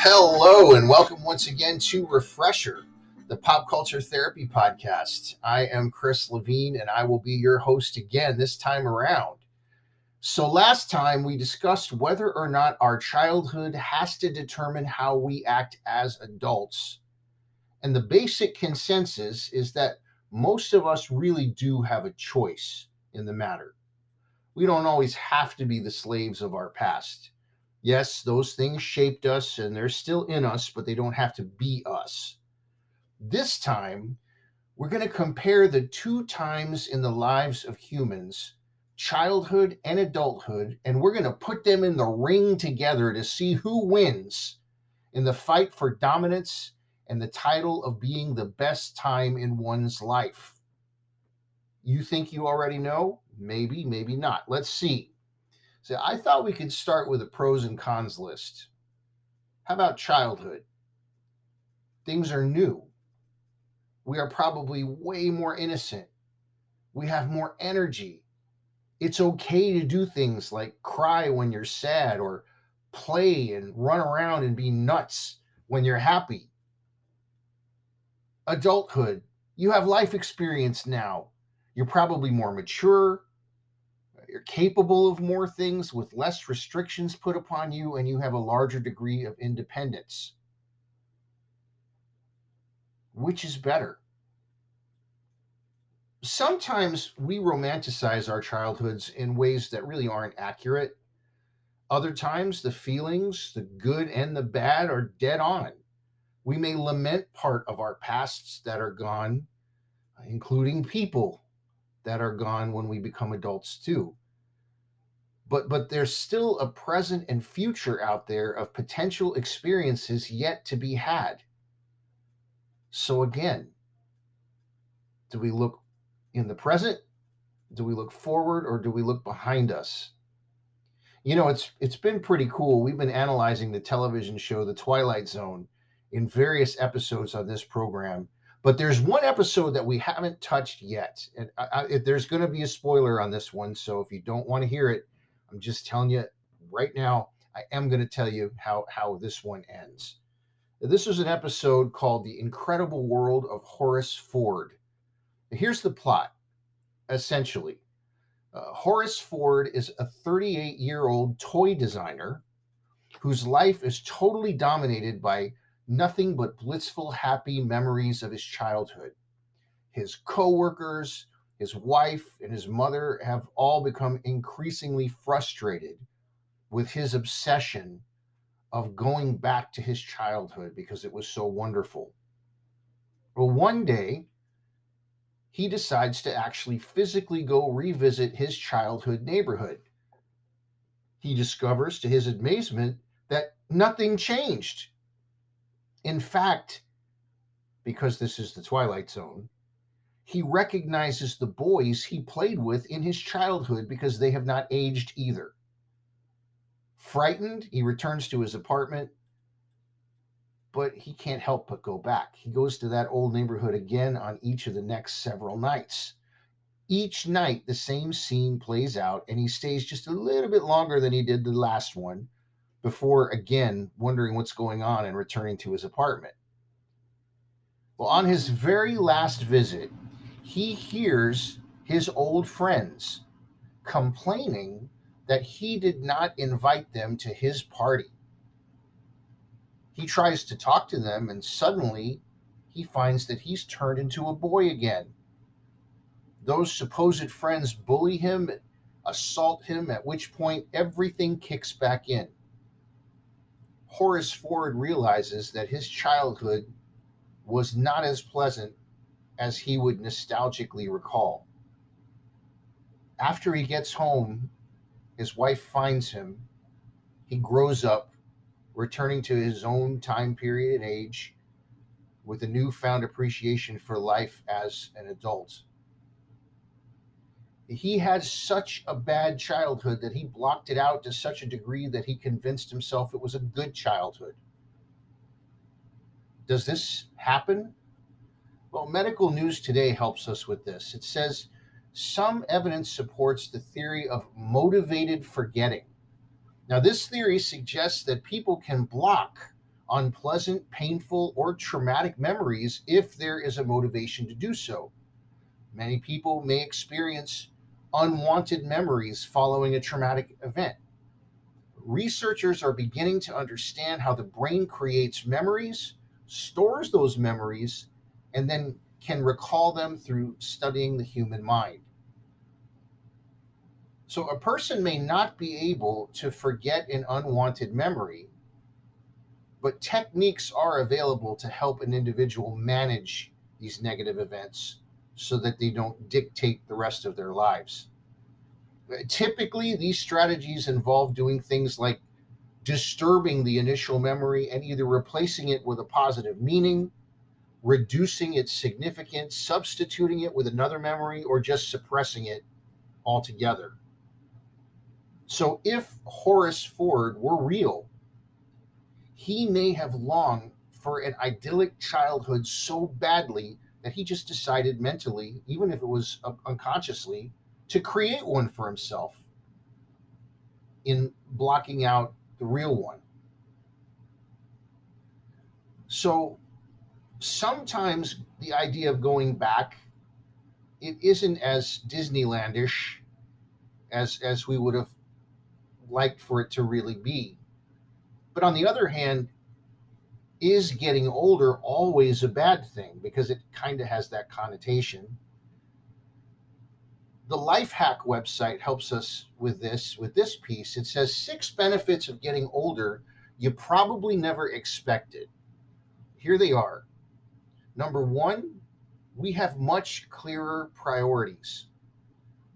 Hello, and welcome once again to Refresher, the pop culture therapy podcast. I am Chris Levine, and I will be your host again this time around. So, last time we discussed whether or not our childhood has to determine how we act as adults. And the basic consensus is that most of us really do have a choice in the matter. We don't always have to be the slaves of our past Yes, those things shaped us and they're still in us, but they don't have to be us. This time, we're going to compare the two times in the lives of humans, childhood and adulthood, and we're going to put them in the ring together to see who wins in the fight for dominance and the title of being the best time in one's life. You think you already know? Maybe, maybe not. Let's see. So I thought we could start with a pros and cons list. How about childhood? Things are new. We are probably way more innocent. We have more energy. It's okay to do things like cry when you're sad or play and run around and be nuts when you're happy. Adulthood, you have life experience now. You're probably more mature, you're capable of more things with less restrictions put upon you, and you have a larger degree of independence. Which is better? Sometimes we romanticize our childhoods in ways that really aren't accurate. Other times, the feelings, the good and the bad, are dead on. We may lament part of our pasts that are gone, including people that are gone when we become adults too but but there's still a present and future out there of potential experiences yet to be had so again do we look in the present do we look forward or do we look behind us you know it's it's been pretty cool we've been analyzing the television show the twilight zone in various episodes on this program but there's one episode that we haven't touched yet, and I, I, there's going to be a spoiler on this one. So if you don't want to hear it, I'm just telling you right now. I am going to tell you how how this one ends. This was an episode called "The Incredible World of Horace Ford." Here's the plot, essentially. Uh, Horace Ford is a 38 year old toy designer whose life is totally dominated by nothing but blissful, happy memories of his childhood. His coworkers, his wife, and his mother have all become increasingly frustrated with his obsession of going back to his childhood because it was so wonderful. Well, one day, he decides to actually physically go revisit his childhood neighborhood. He discovers, to his amazement, that nothing changed. In fact, because this is the Twilight Zone, he recognizes the boys he played with in his childhood because they have not aged either. Frightened, he returns to his apartment, but he can't help but go back. He goes to that old neighborhood again on each of the next several nights. Each night, the same scene plays out, and he stays just a little bit longer than he did the last one before again wondering what's going on and returning to his apartment. Well, on his very last visit, he hears his old friends complaining that he did not invite them to his party. He tries to talk to them, and suddenly he finds that he's turned into a boy again. Those supposed friends bully him, assault him, at which point everything kicks back in. Horace Ford realizes that his childhood was not as pleasant as he would nostalgically recall. After he gets home, his wife finds him. He grows up, returning to his own time period and age with a newfound appreciation for life as an adult. he had such a bad childhood that he blocked it out to such a degree that he convinced himself it was a good childhood. Does this happen? Well, medical news today helps us with this. It says some evidence supports the theory of motivated forgetting. Now, this theory suggests that people can block unpleasant, painful, or traumatic memories if there is a motivation to do so. Many people may experience unwanted memories following a traumatic event. Researchers are beginning to understand how the brain creates memories, stores those memories, and then can recall them through studying the human mind. So, a person may not be able to forget an unwanted memory, but techniques are available to help an individual manage these negative events so that they don't dictate the rest of their lives. Uh, typically, these strategies involve doing things like disturbing the initial memory and either replacing it with a positive meaning, reducing its significance, substituting it with another memory, or just suppressing it altogether. So, if Horace Ford were real, he may have longed for an idyllic childhood so badly that he just decided mentally, even if it was unconsciously, to create one for himself in blocking out the real one. So sometimes the idea of going back it isn't as Disneylandish as as we would have liked for it to really be. But on the other hand, is getting older always a bad thing? Because it kind of has that connotation? the Lifehack website helps us with this with this piece. It says six benefits of getting older you probably never expected. Here they are. Number one we have much clearer priorities.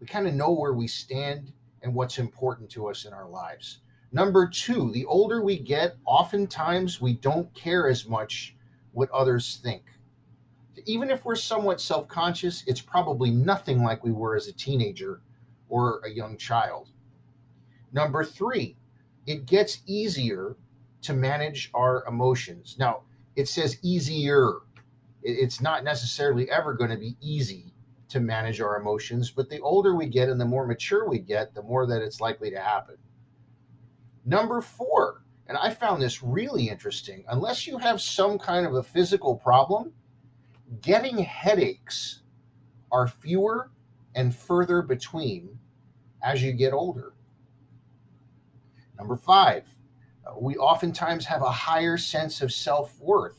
We kind of know where we stand and what's important to us in our lives number two the older we get oftentimes we don't care as much what others think even if we're somewhat self conscious, it's probably nothing like we were as a teenager or a young child. Number three, it gets easier to manage our emotions. Now, it says easier. It's not necessarily ever going to be easy to manage our emotions, but the older we get and the more mature we get, the more that it's likely to happen. Number four, and I found this really interesting, unless you have some kind of a physical problem, getting headaches are fewer and further between as you get older. Number five, uh, we oftentimes have a higher sense of self worth.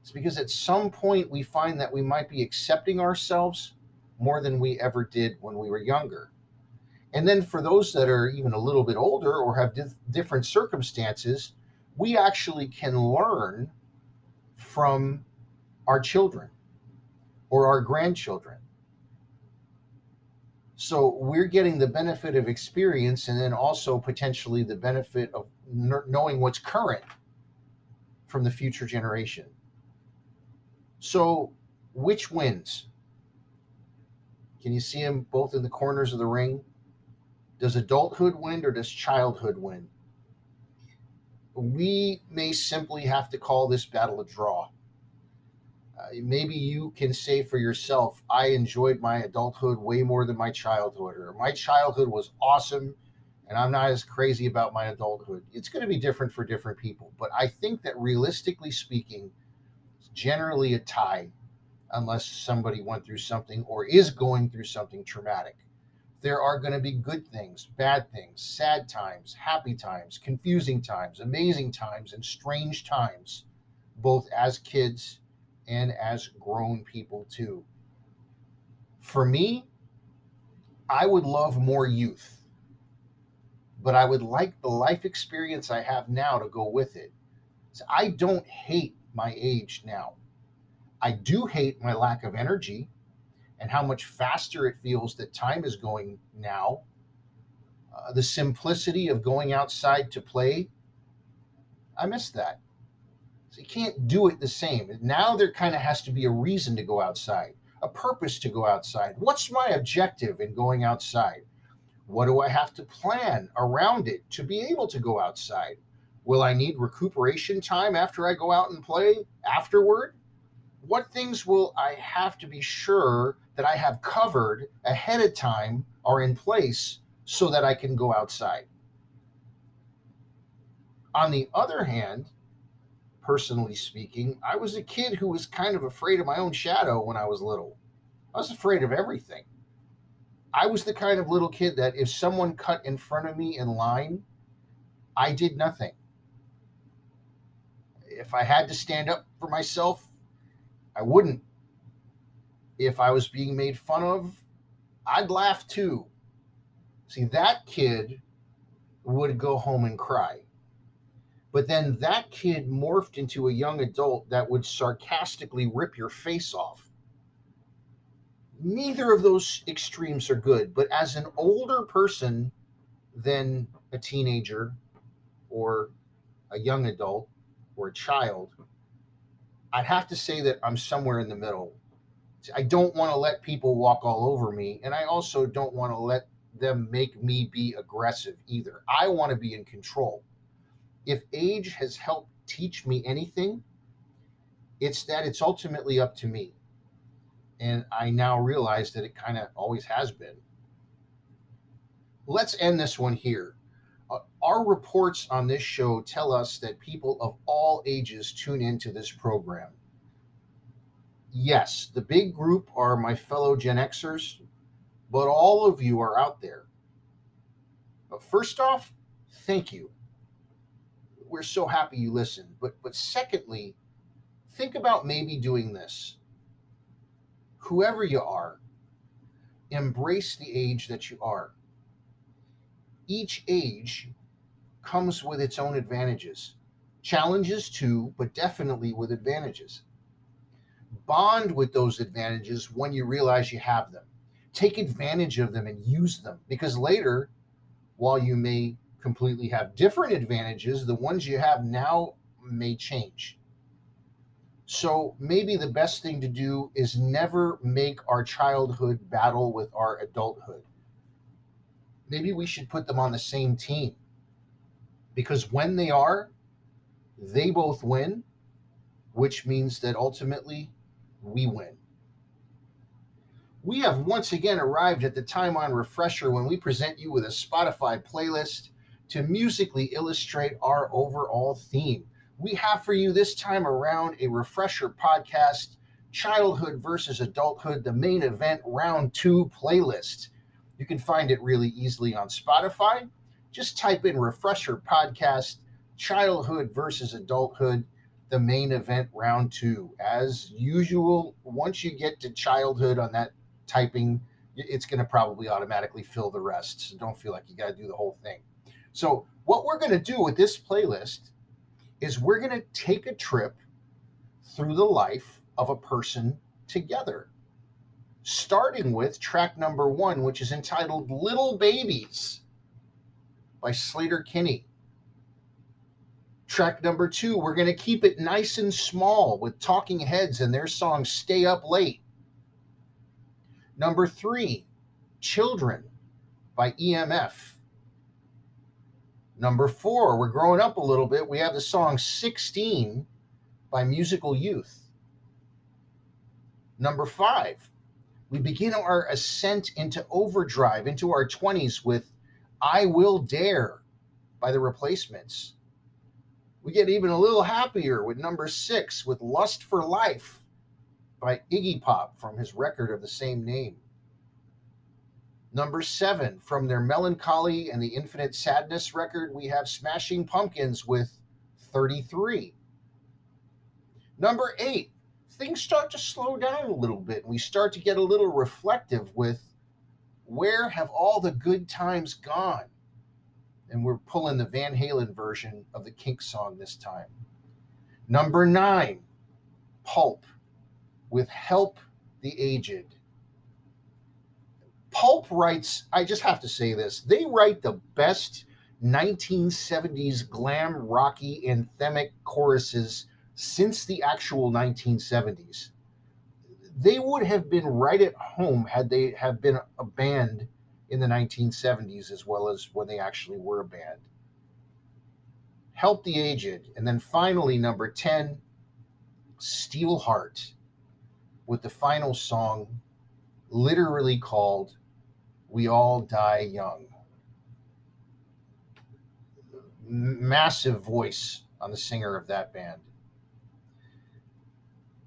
It's because at some point we find that we might be accepting ourselves more than we ever did when we were younger. And then for those that are even a little bit older or have dif- different circumstances, we actually can learn from our children or our grandchildren. So we're getting the benefit of experience and then also potentially the benefit of knowing what's current from the future generation. So, which wins? Can you see them both in the corners of the ring? Does adulthood win or does childhood win? We may simply have to call this battle a draw uh, maybe you can say for yourself, I enjoyed my adulthood way more than my childhood, or my childhood was awesome and I'm not as crazy about my adulthood. It's going to be different for different people. But I think that realistically speaking, it's generally a tie unless somebody went through something or is going through something traumatic. There are going to be good things, bad things, sad times, happy times, confusing times, amazing times, and strange times, both as kids and as grown people too. For me, I would love more youth, but I would like the life experience I have now to go with it. So I don't hate my age now. I do hate my lack of energy and how much faster it feels that time is going now. Uh, the simplicity of going outside to play, I miss that. So you can't do it the same. Now there kind of has to be a reason to go outside. a purpose to go outside? What's my objective in going outside? What do I have to plan around it to be able to go outside? Will I need recuperation time after I go out and play afterward? What things will I have to be sure that I have covered ahead of time are in place so that I can go outside? On the other hand, personally speaking, I was a kid who was kind of afraid of my own shadow when I was little. I was afraid of everything. I was the kind of little kid that if someone cut in front of me in line, I did nothing. If I had to stand up for myself, I wouldn't. If I was being made fun of, I'd laugh too. See, that kid would go home and cry. But then that kid morphed into a young adult that would sarcastically rip your face off. Neither of those extremes are good, but as an older person than a teenager or a young adult or a child, I'd have to say that I'm somewhere in the middle. I don't want to let people walk all over me, and I also don't want to let them make me be aggressive either. I want to be in control if age has helped teach me anything, it's that it's ultimately up to me. And I now realize that it kind of always has been. Let's end this one here. Our reports on this show tell us that people of all ages tune into this program. Yes, the big group are my fellow Gen Xers, but all of you are out there. But first off, thank you we're so happy you listened. But but secondly, think about maybe doing this. Whoever you are, embrace the age that you are. Each age comes with its own advantages, challenges too, but definitely with advantages. Bond with those advantages when you realize you have them. Take advantage of them and use them because later, while you may completely have different advantages, the ones you have now may change. So maybe the best thing to do is never make our childhood battle with our adulthood. Maybe we should put them on the same team because when they are, they both win, which means that ultimately we win. We have once again arrived at the time on Refresher when we present you with a Spotify playlist to musically illustrate our overall theme. We have for you this time around a refresher podcast, Childhood versus Adulthood, the main event round two playlist. You can find it really easily on Spotify. Just type in refresher podcast, Childhood versus Adulthood, the main event round two. As usual, once you get to childhood on that typing, it's going to probably automatically fill the rest. So don't feel like you got to do the whole thing. So, what we're going to do with this playlist is we're going to take a trip through the life of a person together, starting with track number one, which is entitled Little Babies by Sleater-Kinney. Track number two, we're going to keep it nice and small with Talking Heads and their song Stay Up Late. Number three, Children by EMF. Number four, we're growing up a little bit. We have the song 16 by Musical Youth. Number five, we begin our ascent into overdrive, into our 20s with I Will Dare by the replacements. We get even a little happier with number six with Lust for Life by Iggy Pop from his record of the same name. Number seven, from their Mellon Collie and the Infinite Sadness record, we have Smashing Pumpkins with 33. Number eight, things start to slow down a little bit. And we start to get a little reflective with where have all the good times gone? And we're pulling the Van Halen version of the Kink song this time. Number nine, Pulp with Help the Aged. Pulp writes, I just have to say this, they write the best 1970s glam rocky anthemic choruses since the actual 1970s. They would have been right at home had they have been a band in the 1970s as well as when they actually were a band. Help the Aged. And then finally, number 10, Steelheart, with the final song literally called We All Die Young. Massive voice on the singer of that band.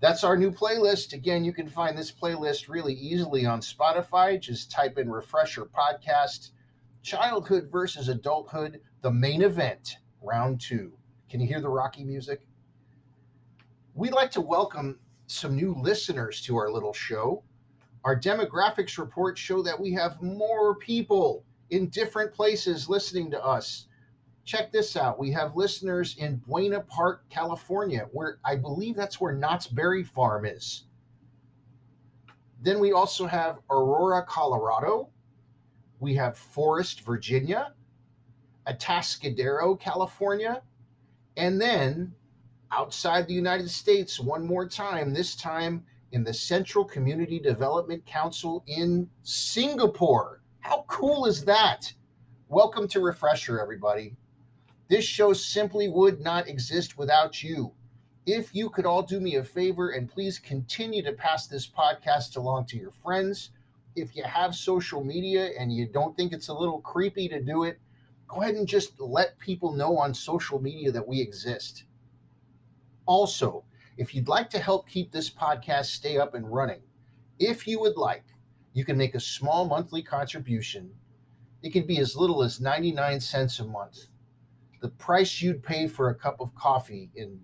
That's our new playlist. Again, you can find this playlist really easily on Spotify. Just type in Refresher Podcast, Childhood versus Adulthood, the main event, round two. Can you hear the Rocky music? We'd like to welcome some new listeners to our little show. Our demographics reports show that we have more people in different places listening to us check this out. We have listeners in Buena Park, California, where I believe that's where Knott's Berry Farm is. Then we also have Aurora, Colorado. We have Forest, Virginia, Atascadero, California, and then outside the United States one more time, this time in the Central Community Development Council in Singapore. How cool is that? Welcome to Refresher, everybody. This show simply would not exist without you. If you could all do me a favor and please continue to pass this podcast along to your friends. If you have social media and you don't think it's a little creepy to do it, go ahead and just let people know on social media that we exist. Also, if you'd like to help keep this podcast stay up and running, if you would like, you can make a small monthly contribution. It can be as little as 99 cents a month the price you'd pay for a cup of coffee in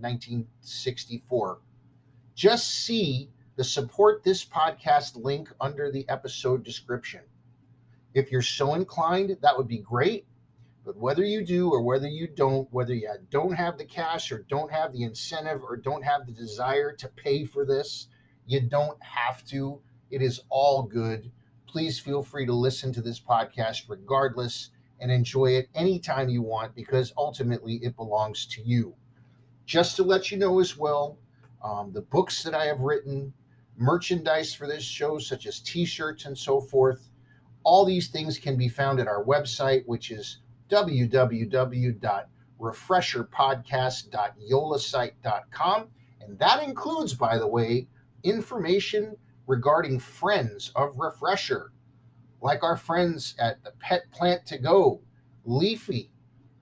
1964. Just see the support this podcast link under the episode description. If you're so inclined, that would be great. But whether you do or whether you don't, whether you don't have the cash or don't have the incentive or don't have the desire to pay for this, you don't have to. It is all good. Please feel free to listen to this podcast regardless and enjoy it anytime you want because ultimately it belongs to you. Just to let you know as well, um, the books that I have written, merchandise for this show, such as t shirts and so forth, all these things can be found at our website, which is www.refresherpodcast.yolasite.com. And that includes, by the way, information regarding friends of Refresher like our friends at the Pet Plant to Go, Leafy.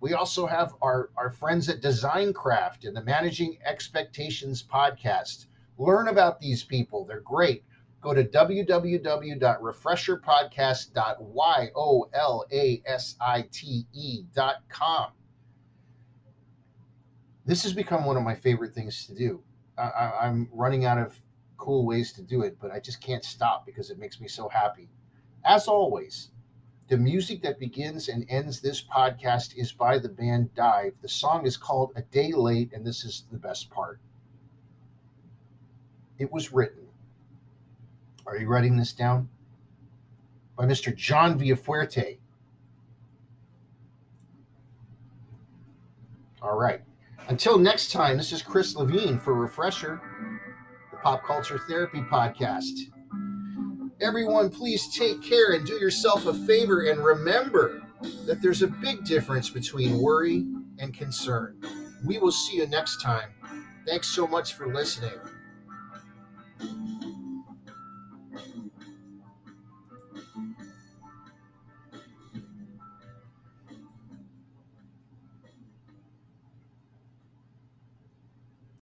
We also have our, our friends at Design Craft and the Managing Expectations podcast. Learn about these people, they're great. Go to www.refresherpodcast.yolasite.com. This has become one of my favorite things to do. I, I'm running out of cool ways to do it, but I just can't stop because it makes me so happy. As always, the music that begins and ends this podcast is by the band Dive. The song is called A Day Late, and this is the best part. It was written. Are you writing this down? By Mr. John Villafuerte. All right. Until next time, this is Chris Levine for Refresher, the Pop Culture Therapy Podcast. Everyone, please take care and do yourself a favor and remember that there's a big difference between worry and concern. We will see you next time. Thanks so much for listening.